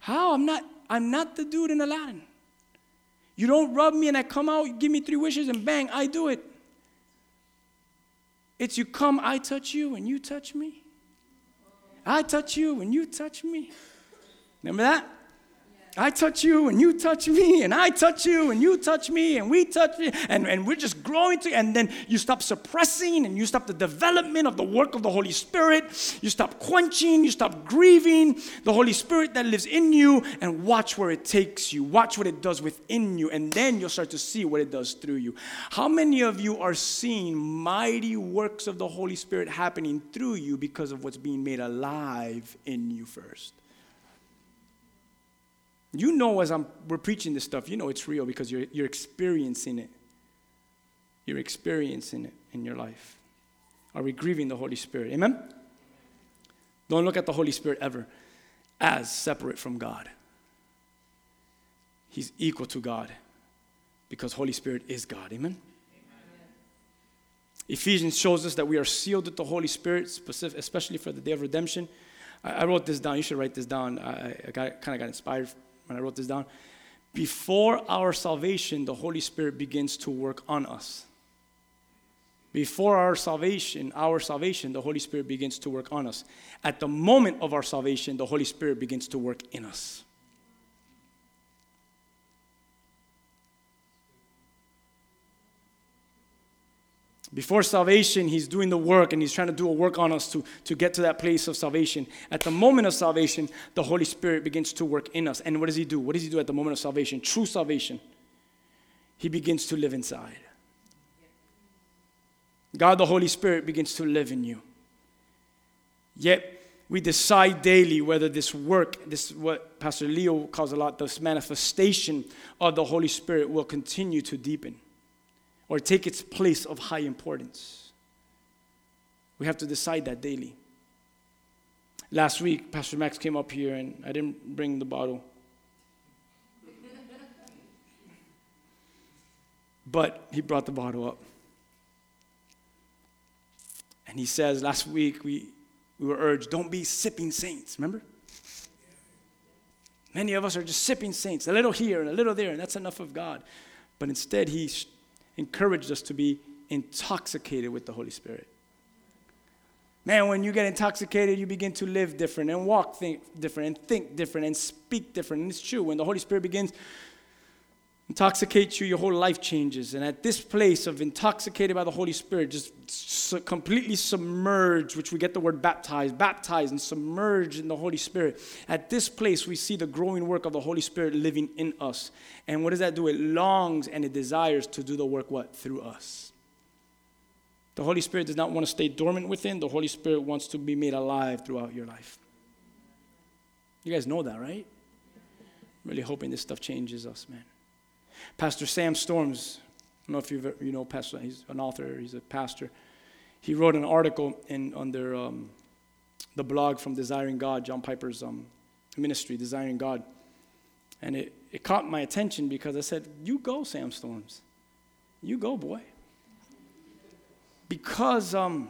Speaker 3: How? I'm not, I'm not the dude in Aladdin. You don't rub me and I come out, give me three wishes, and bang, I do it. It's you come, I touch you, and you touch me. I touch you, and you touch me. Remember that? I touch you and you touch me, and I touch you and you touch me, and we touch me, and, and we're just growing to, and then you stop suppressing and you stop the development of the work of the Holy Spirit. You stop quenching, you stop grieving the Holy Spirit that lives in you, and watch where it takes you. Watch what it does within you, and then you'll start to see what it does through you. How many of you are seeing mighty works of the Holy Spirit happening through you because of what's being made alive in you first? You know, as I'm, we're preaching this stuff, you know it's real because you're, you're experiencing it. You're experiencing it in your life. Are we grieving the Holy Spirit? Amen? Don't look at the Holy Spirit ever as separate from God. He's equal to God because Holy Spirit is God. Amen? Ephesians shows us that we are sealed with the Holy Spirit, specific, especially for the day of redemption. I, I wrote this down. You should write this down. I, I kind of got inspired when I wrote this down. Before our salvation, the Holy Spirit begins to work on us. Before our salvation, our salvation, the Holy Spirit begins to work on us. At the moment of our salvation, the Holy Spirit begins to work in us. Before salvation, he's doing the work and he's trying to do a work on us to, to get to that place of salvation. At the moment of salvation, the Holy Spirit begins to work in us. And what does he do? What does he do at the moment of salvation? True salvation. He begins to live inside. God, the Holy Spirit, begins to live in you. Yet, we decide daily whether this work, this what Pastor Leo calls a lot, this manifestation of the Holy Spirit will continue to deepen or take its place of high importance. We have to decide that daily. Last week, Pastor Max came up here and I didn't bring the bottle. But he brought the bottle up. And he says, last week we, we were urged, don't be sipping saints, remember? Many of us are just sipping saints, a little here and a little there, and that's enough of God. But instead, he encouraged us to be intoxicated with the Holy Spirit. Man, when you get intoxicated, you begin to live different and walk think different and think different and speak different. And it's true. When the Holy Spirit begins intoxicates you, your whole life changes. And at this place of intoxicated by the Holy Spirit, just su- completely submerged, which we get the word baptized, baptized and submerged in the Holy Spirit. At this place, we see the growing work of the Holy Spirit living in us. And what does that do? It longs and it desires to do the work what? Through us. The Holy Spirit does not want to stay dormant within. The Holy Spirit wants to be made alive throughout your life. You guys know that, right? I'm really hoping this stuff changes us, man. Pastor Sam Storms, I don't know if you you know Pastor, he's an author, he's a pastor. He wrote an article in under um, the blog from Desiring God, John Piper's um, ministry, Desiring God. And it, it caught my attention because I said, You go, Sam Storms. You go, boy. Because um,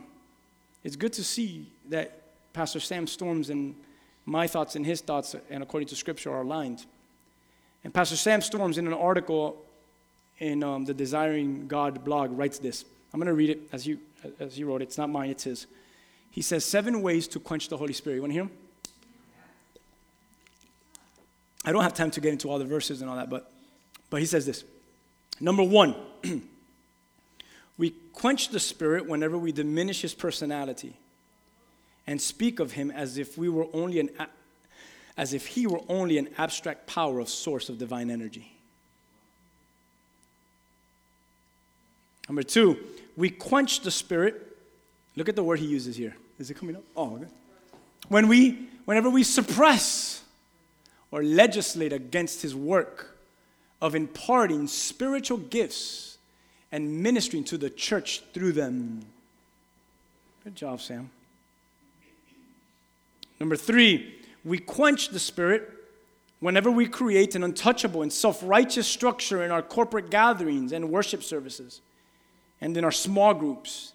Speaker 3: it's good to see that Pastor Sam Storms and my thoughts and his thoughts, and according to Scripture, are aligned. And Pastor Sam Storms, in an article in um, the Desiring God blog, writes this. I'm going to read it as, you, as he wrote it. It's not mine, it's his. He says, Seven ways to quench the Holy Spirit. You want to hear him? I don't have time to get into all the verses and all that, but, but he says this. Number one, we quench the Spirit whenever we diminish his personality and speak of him as if we were only an as if he were only an abstract power of source of divine energy. Number two, we quench the spirit. Look at the word he uses here. Is it coming up? Oh, okay. When we, whenever we suppress or legislate against his work of imparting spiritual gifts and ministering to the church through them. Good job, Sam. Number three, we quench the spirit whenever we create an untouchable and self righteous structure in our corporate gatherings and worship services and in our small groups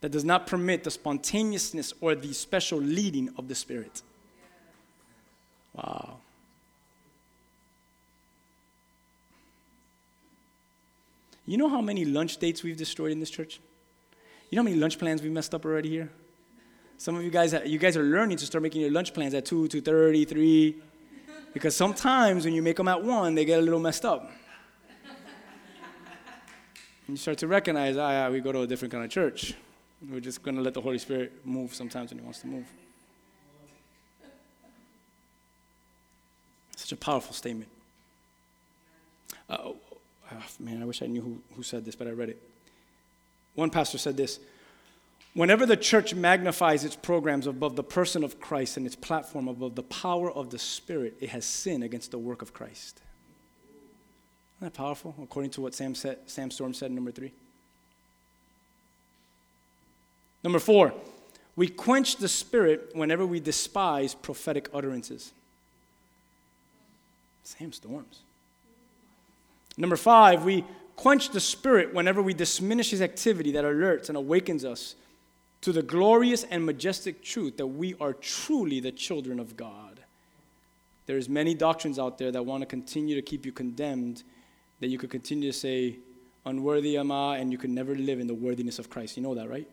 Speaker 3: that does not permit the spontaneousness or the special leading of the Spirit. Wow. You know how many lunch dates we've destroyed in this church? You know how many lunch plans we messed up already here? Some of you guys, you guys are learning to start making your lunch plans at 2, 2.30, 3. Because sometimes when you make them at 1, they get a little messed up. And you start to recognize, ah, yeah, we go to a different kind of church. We're just going to let the Holy Spirit move sometimes when He wants to move. Such a powerful statement. Uh, oh, man, I wish I knew who, who said this, but I read it. One pastor said this Whenever the church magnifies its programs above the person of Christ and its platform above the power of the Spirit, it has sinned against the work of Christ. Isn't that powerful? According to what Sam, said, Sam Storm said number three. Number four, we quench the Spirit whenever we despise prophetic utterances. Sam Storms. Number five, we quench the Spirit whenever we diminish His activity that alerts and awakens us to the glorious and majestic truth that we are truly the children of God. There's many doctrines out there that want to continue to keep you condemned, that you could continue to say, unworthy am I, and you could never live in the worthiness of Christ. You know that, right?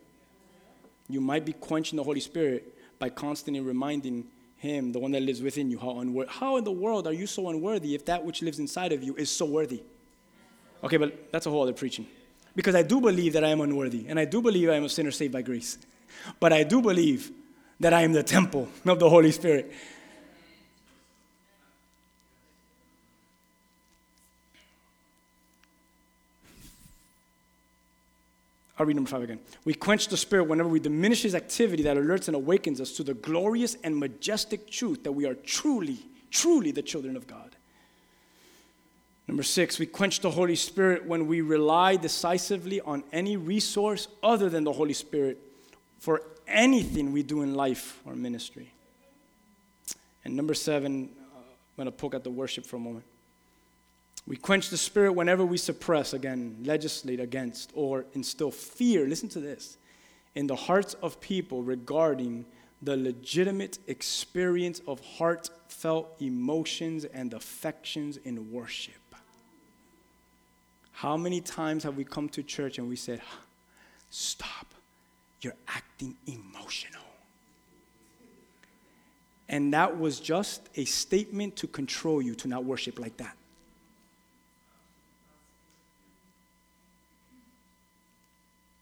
Speaker 3: You might be quenching the Holy Spirit by constantly reminding Him, the one that lives within you, how unworthy. How in the world are you so unworthy if that which lives inside of you is so worthy? Okay, but that's a whole other preaching. Because I do believe that I am unworthy, and I do believe I am a sinner saved by grace. But I do believe that I am the temple of the Holy Spirit. I'll read number five again. We quench the spirit whenever we diminish his activity that alerts and awakens us to the glorious and majestic truth that we are truly, truly the children of God. Number six, we quench the Holy Spirit when we rely decisively on any resource other than the Holy Spirit for anything we do in life or ministry. And number seven, I'm going to poke at the worship for a moment. We quench the Spirit whenever we suppress, again, legislate against, or instill fear, listen to this, in the hearts of people regarding the legitimate experience of heartfelt emotions and affections in worship. How many times have we come to church and we said, Stop, you're acting emotional? And that was just a statement to control you to not worship like that.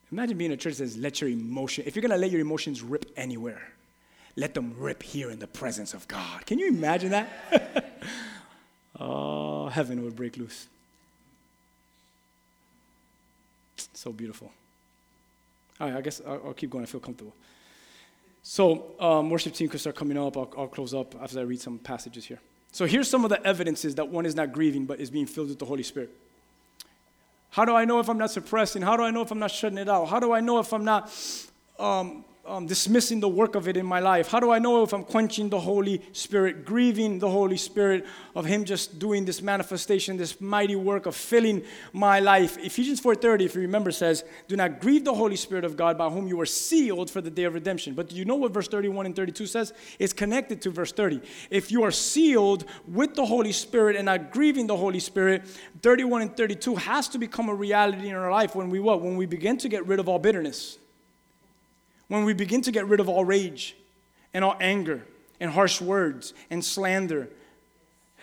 Speaker 3: Imagine being a church that says, let your emotion, if you're gonna let your emotions rip anywhere, let them rip here in the presence of God. Can you imagine that? oh, heaven would break loose. So beautiful. All right, I guess I'll, I'll keep going. I feel comfortable. So, um, worship team could start coming up. I'll, I'll close up after I read some passages here. So, here's some of the evidences that one is not grieving but is being filled with the Holy Spirit. How do I know if I'm not suppressing? How do I know if I'm not shutting it out? How do I know if I'm not um, um, dismissing the work of it in my life? How do I know if I'm quenching the Holy Spirit, grieving the Holy Spirit of Him just doing this manifestation, this mighty work of filling my life? Ephesians 4:30, if you remember, says, "Do not grieve the Holy Spirit of God, by whom you were sealed for the day of redemption." But do you know what verse 31 and 32 says? It's connected to verse 30. If you are sealed with the Holy Spirit and not grieving the Holy Spirit, 31 and 32 has to become a reality in our life when we what? When we begin to get rid of all bitterness when we begin to get rid of all rage and all anger and harsh words and slander.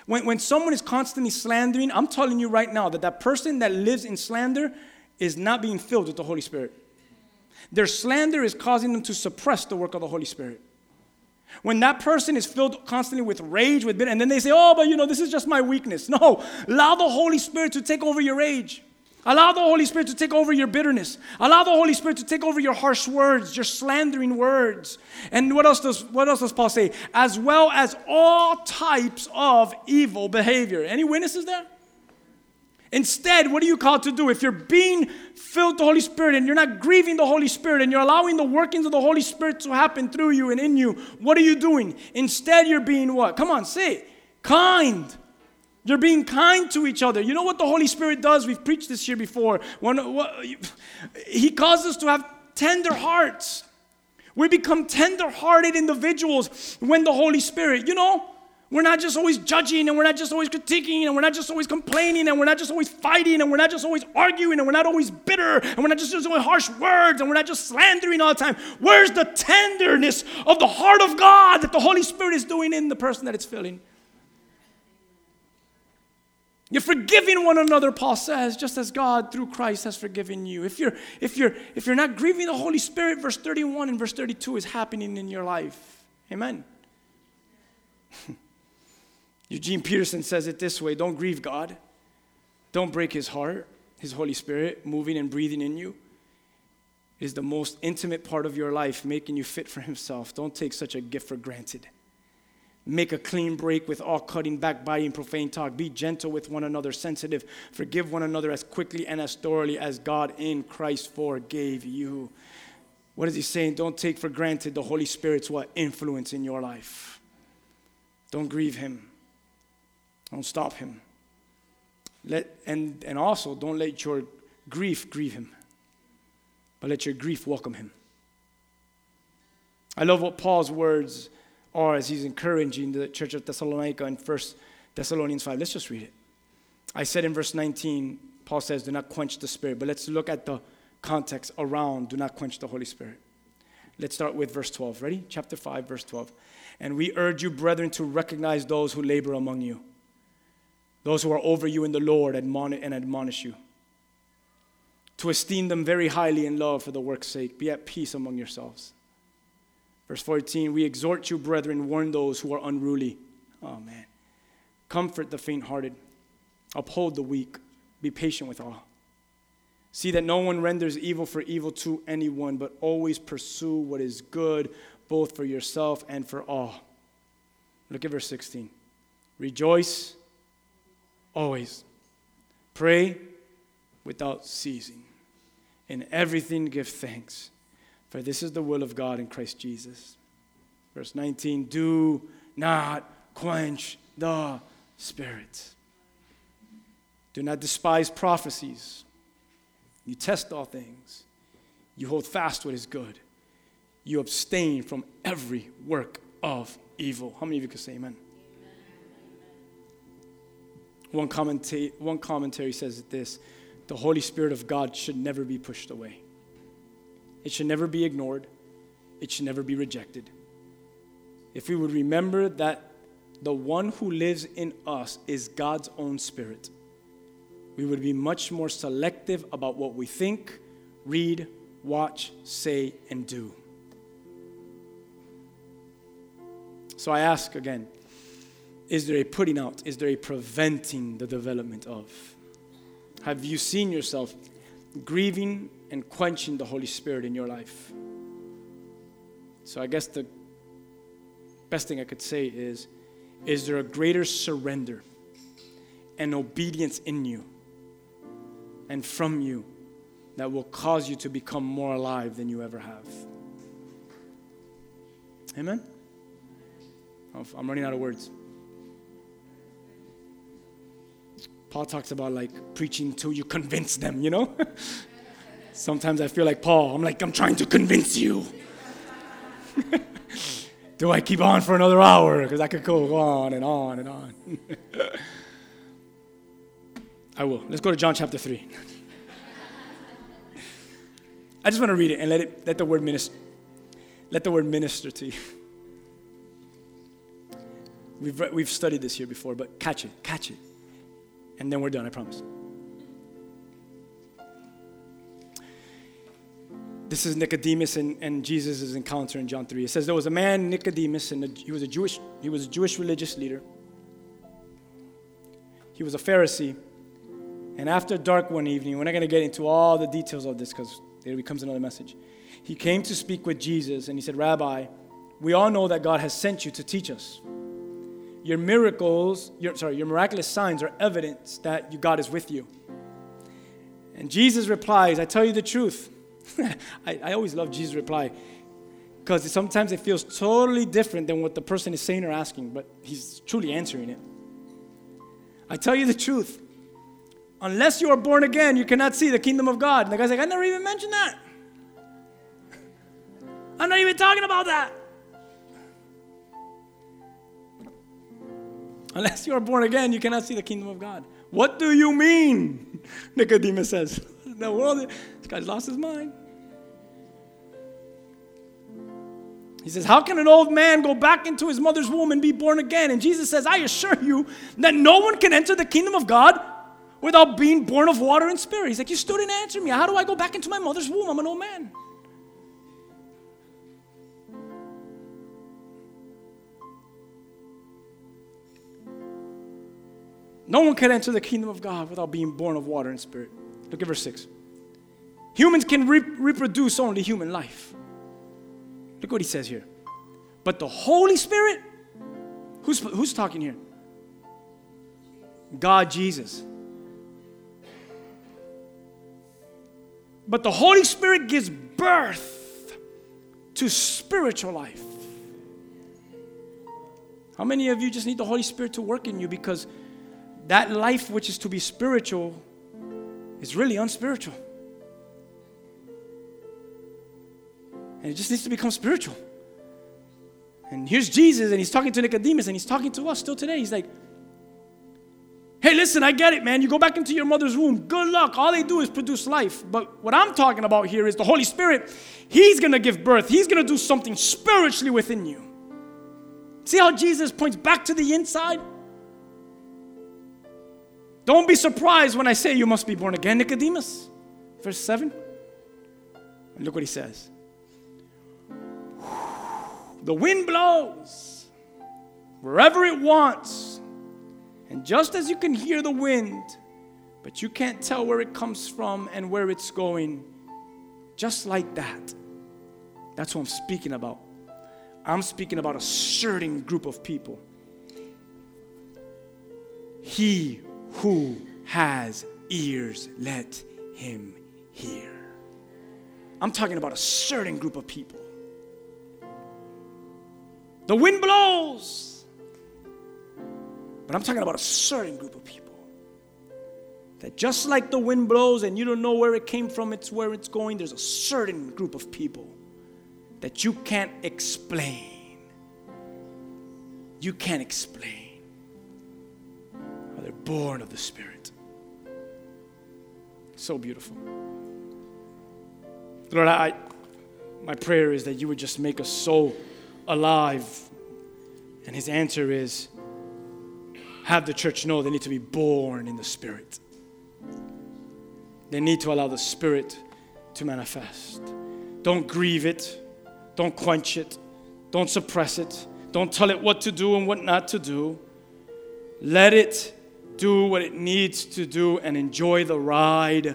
Speaker 3: When, when someone is constantly slandering, I'm telling you right now that that person that lives in slander is not being filled with the Holy Spirit. Their slander is causing them to suppress the work of the Holy Spirit. When that person is filled constantly with rage, with bitterness, and then they say, Oh, but you know, this is just my weakness. No, allow the Holy Spirit to take over your rage. Allow the Holy Spirit to take over your bitterness. Allow the Holy Spirit to take over your harsh words, your slandering words. And what else does what else does Paul say? As well as all types of evil behavior. Any witnesses there? Instead, what are you called to do? If you're being filled with the Holy Spirit and you're not grieving the Holy Spirit and you're allowing the workings of the Holy Spirit to happen through you and in you, what are you doing? Instead, you're being what? Come on, say it. Kind you're being kind to each other. You know what the Holy Spirit does? We've preached this here before. When, what, he causes us to have tender hearts. We become tender hearted individuals when the Holy Spirit, you know, We're not just always judging and we're not just always critiquing and we're not just always complaining and we're not just always fighting and we're not just always arguing and we're not always bitter and we're not just using harsh words and we're not just slandering all the time. Where's the tenderness of the heart of God that the Holy Spirit is doing in the person that it's filling? You're forgiving one another, Paul says, just as God through Christ has forgiven you. If you're, if you're, if you're not grieving the Holy Spirit, verse 31 and verse 32 is happening in your life. Amen. Eugene Peterson says it this way don't grieve God, don't break his heart, his Holy Spirit moving and breathing in you. Is the most intimate part of your life, making you fit for Himself. Don't take such a gift for granted. Make a clean break with all cutting, backbiting, profane talk. Be gentle with one another, sensitive. Forgive one another as quickly and as thoroughly as God in Christ forgave you. What is he saying? Don't take for granted the Holy Spirit's what influence in your life. Don't grieve him. Don't stop him. Let and and also don't let your grief grieve him. But let your grief welcome him. I love what Paul's words or as he's encouraging the church of Thessalonica in 1 Thessalonians 5. Let's just read it. I said in verse 19, Paul says, Do not quench the Spirit. But let's look at the context around do not quench the Holy Spirit. Let's start with verse 12. Ready? Chapter 5, verse 12. And we urge you, brethren, to recognize those who labor among you, those who are over you in the Lord and admonish you, to esteem them very highly in love for the work's sake. Be at peace among yourselves. Verse 14, we exhort you, brethren, warn those who are unruly. Oh, man. Comfort the faint hearted, uphold the weak, be patient with all. See that no one renders evil for evil to anyone, but always pursue what is good, both for yourself and for all. Look at verse 16. Rejoice always, pray without ceasing. In everything, give thanks for this is the will of God in Christ Jesus. Verse 19 Do not quench the Spirit. Do not despise prophecies. You test all things. You hold fast what is good. You abstain from every work of evil. How many of you can say amen? One, commenta- one commentary says this the Holy Spirit of God should never be pushed away. It should never be ignored. It should never be rejected. If we would remember that the one who lives in us is God's own spirit, we would be much more selective about what we think, read, watch, say, and do. So I ask again is there a putting out? Is there a preventing the development of? Have you seen yourself grieving and quenching the Holy Spirit in your life. So I guess the best thing I could say is is there a greater surrender and obedience in you and from you that will cause you to become more alive than you ever have? Amen? I'm running out of words. Paul talks about like preaching until you convince them, you know? Sometimes I feel like Paul. I'm like, I'm trying to convince you. Do I keep on for another hour? Because I could go on and on and on. I will. Let's go to John chapter 3. I just want to read it and let it let the word minister let the word minister to you. We've, we've studied this here before, but catch it, catch it. And then we're done, I promise. This is Nicodemus and, and Jesus' encounter in John 3. It says there was a man, Nicodemus, and he was a Jewish, he was a Jewish religious leader. He was a Pharisee. And after dark one evening, we're not going to get into all the details of this because it becomes another message. He came to speak with Jesus and he said, Rabbi, we all know that God has sent you to teach us. Your miracles, your, sorry, your miraculous signs are evidence that God is with you. And Jesus replies, I tell you the truth. I, I always love Jesus' reply because sometimes it feels totally different than what the person is saying or asking, but he's truly answering it. I tell you the truth. Unless you are born again, you cannot see the kingdom of God. And the guy's like, I never even mentioned that. I'm not even talking about that. Unless you are born again, you cannot see the kingdom of God. What do you mean? Nicodemus says. The world, this guy's lost his mind. He says, How can an old man go back into his mother's womb and be born again? And Jesus says, I assure you that no one can enter the kingdom of God without being born of water and spirit. He's like, You still didn't answer me. How do I go back into my mother's womb? I'm an old man. No one can enter the kingdom of God without being born of water and spirit. Look at verse 6. Humans can re- reproduce only human life. Look what he says here. But the Holy Spirit, who's, who's talking here? God, Jesus. But the Holy Spirit gives birth to spiritual life. How many of you just need the Holy Spirit to work in you because that life which is to be spiritual is really unspiritual? And it just needs to become spiritual. And here's Jesus, and he's talking to Nicodemus, and he's talking to us still today. He's like, Hey, listen, I get it, man. You go back into your mother's womb. Good luck. All they do is produce life. But what I'm talking about here is the Holy Spirit. He's going to give birth, He's going to do something spiritually within you. See how Jesus points back to the inside? Don't be surprised when I say you must be born again, Nicodemus. Verse 7. And look what he says. The wind blows wherever it wants. And just as you can hear the wind, but you can't tell where it comes from and where it's going, just like that. That's what I'm speaking about. I'm speaking about a certain group of people. He who has ears, let him hear. I'm talking about a certain group of people. The wind blows. But I'm talking about a certain group of people. That just like the wind blows and you don't know where it came from, it's where it's going, there's a certain group of people that you can't explain. You can't explain they're born of the Spirit. So beautiful. Lord, I, my prayer is that you would just make us so alive. And his answer is have the church know they need to be born in the Spirit. They need to allow the Spirit to manifest. Don't grieve it, don't quench it, don't suppress it, don't tell it what to do and what not to do. Let it do what it needs to do and enjoy the ride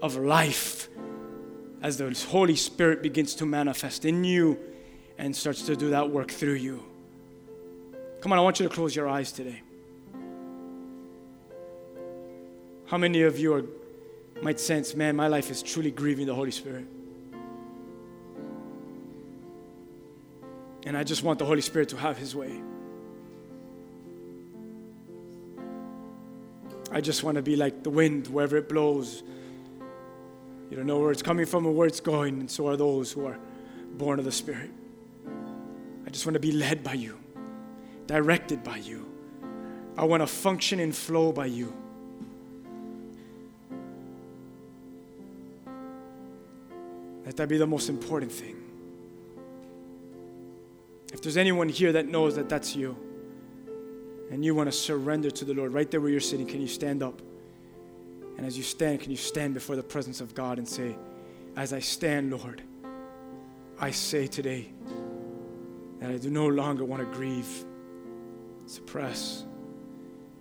Speaker 3: of life as the Holy Spirit begins to manifest in you and starts to do that work through you. Come on, I want you to close your eyes today. How many of you are, might sense, man, my life is truly grieving the Holy Spirit? And I just want the Holy Spirit to have His way. I just want to be like the wind wherever it blows. You don't know where it's coming from or where it's going, and so are those who are born of the Spirit. I just want to be led by you, directed by you. I want to function and flow by you. Let that be the most important thing. If there's anyone here that knows that that's you and you want to surrender to the Lord, right there where you're sitting, can you stand up? And as you stand, can you stand before the presence of God and say, As I stand, Lord, I say today that I do no longer want to grieve, suppress,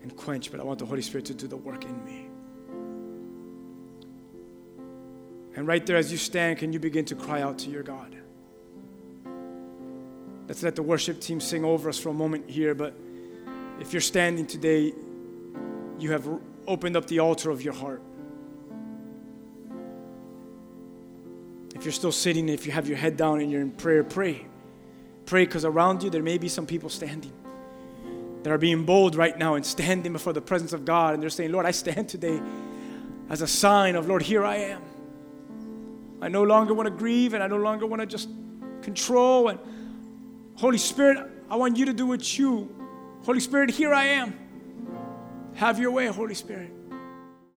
Speaker 3: and quench, but I want the Holy Spirit to do the work in me. And right there, as you stand, can you begin to cry out to your God? Let's let the worship team sing over us for a moment here. But if you're standing today, you have opened up the altar of your heart. If you're still sitting, if you have your head down and you're in prayer, pray. Pray because around you there may be some people standing that are being bold right now and standing before the presence of God and they're saying, Lord, I stand today as a sign of, Lord, here I am. I no longer want to grieve and I no longer want to just control. And Holy Spirit, I want you to do what you Holy Spirit, here I am. Have your way, Holy Spirit.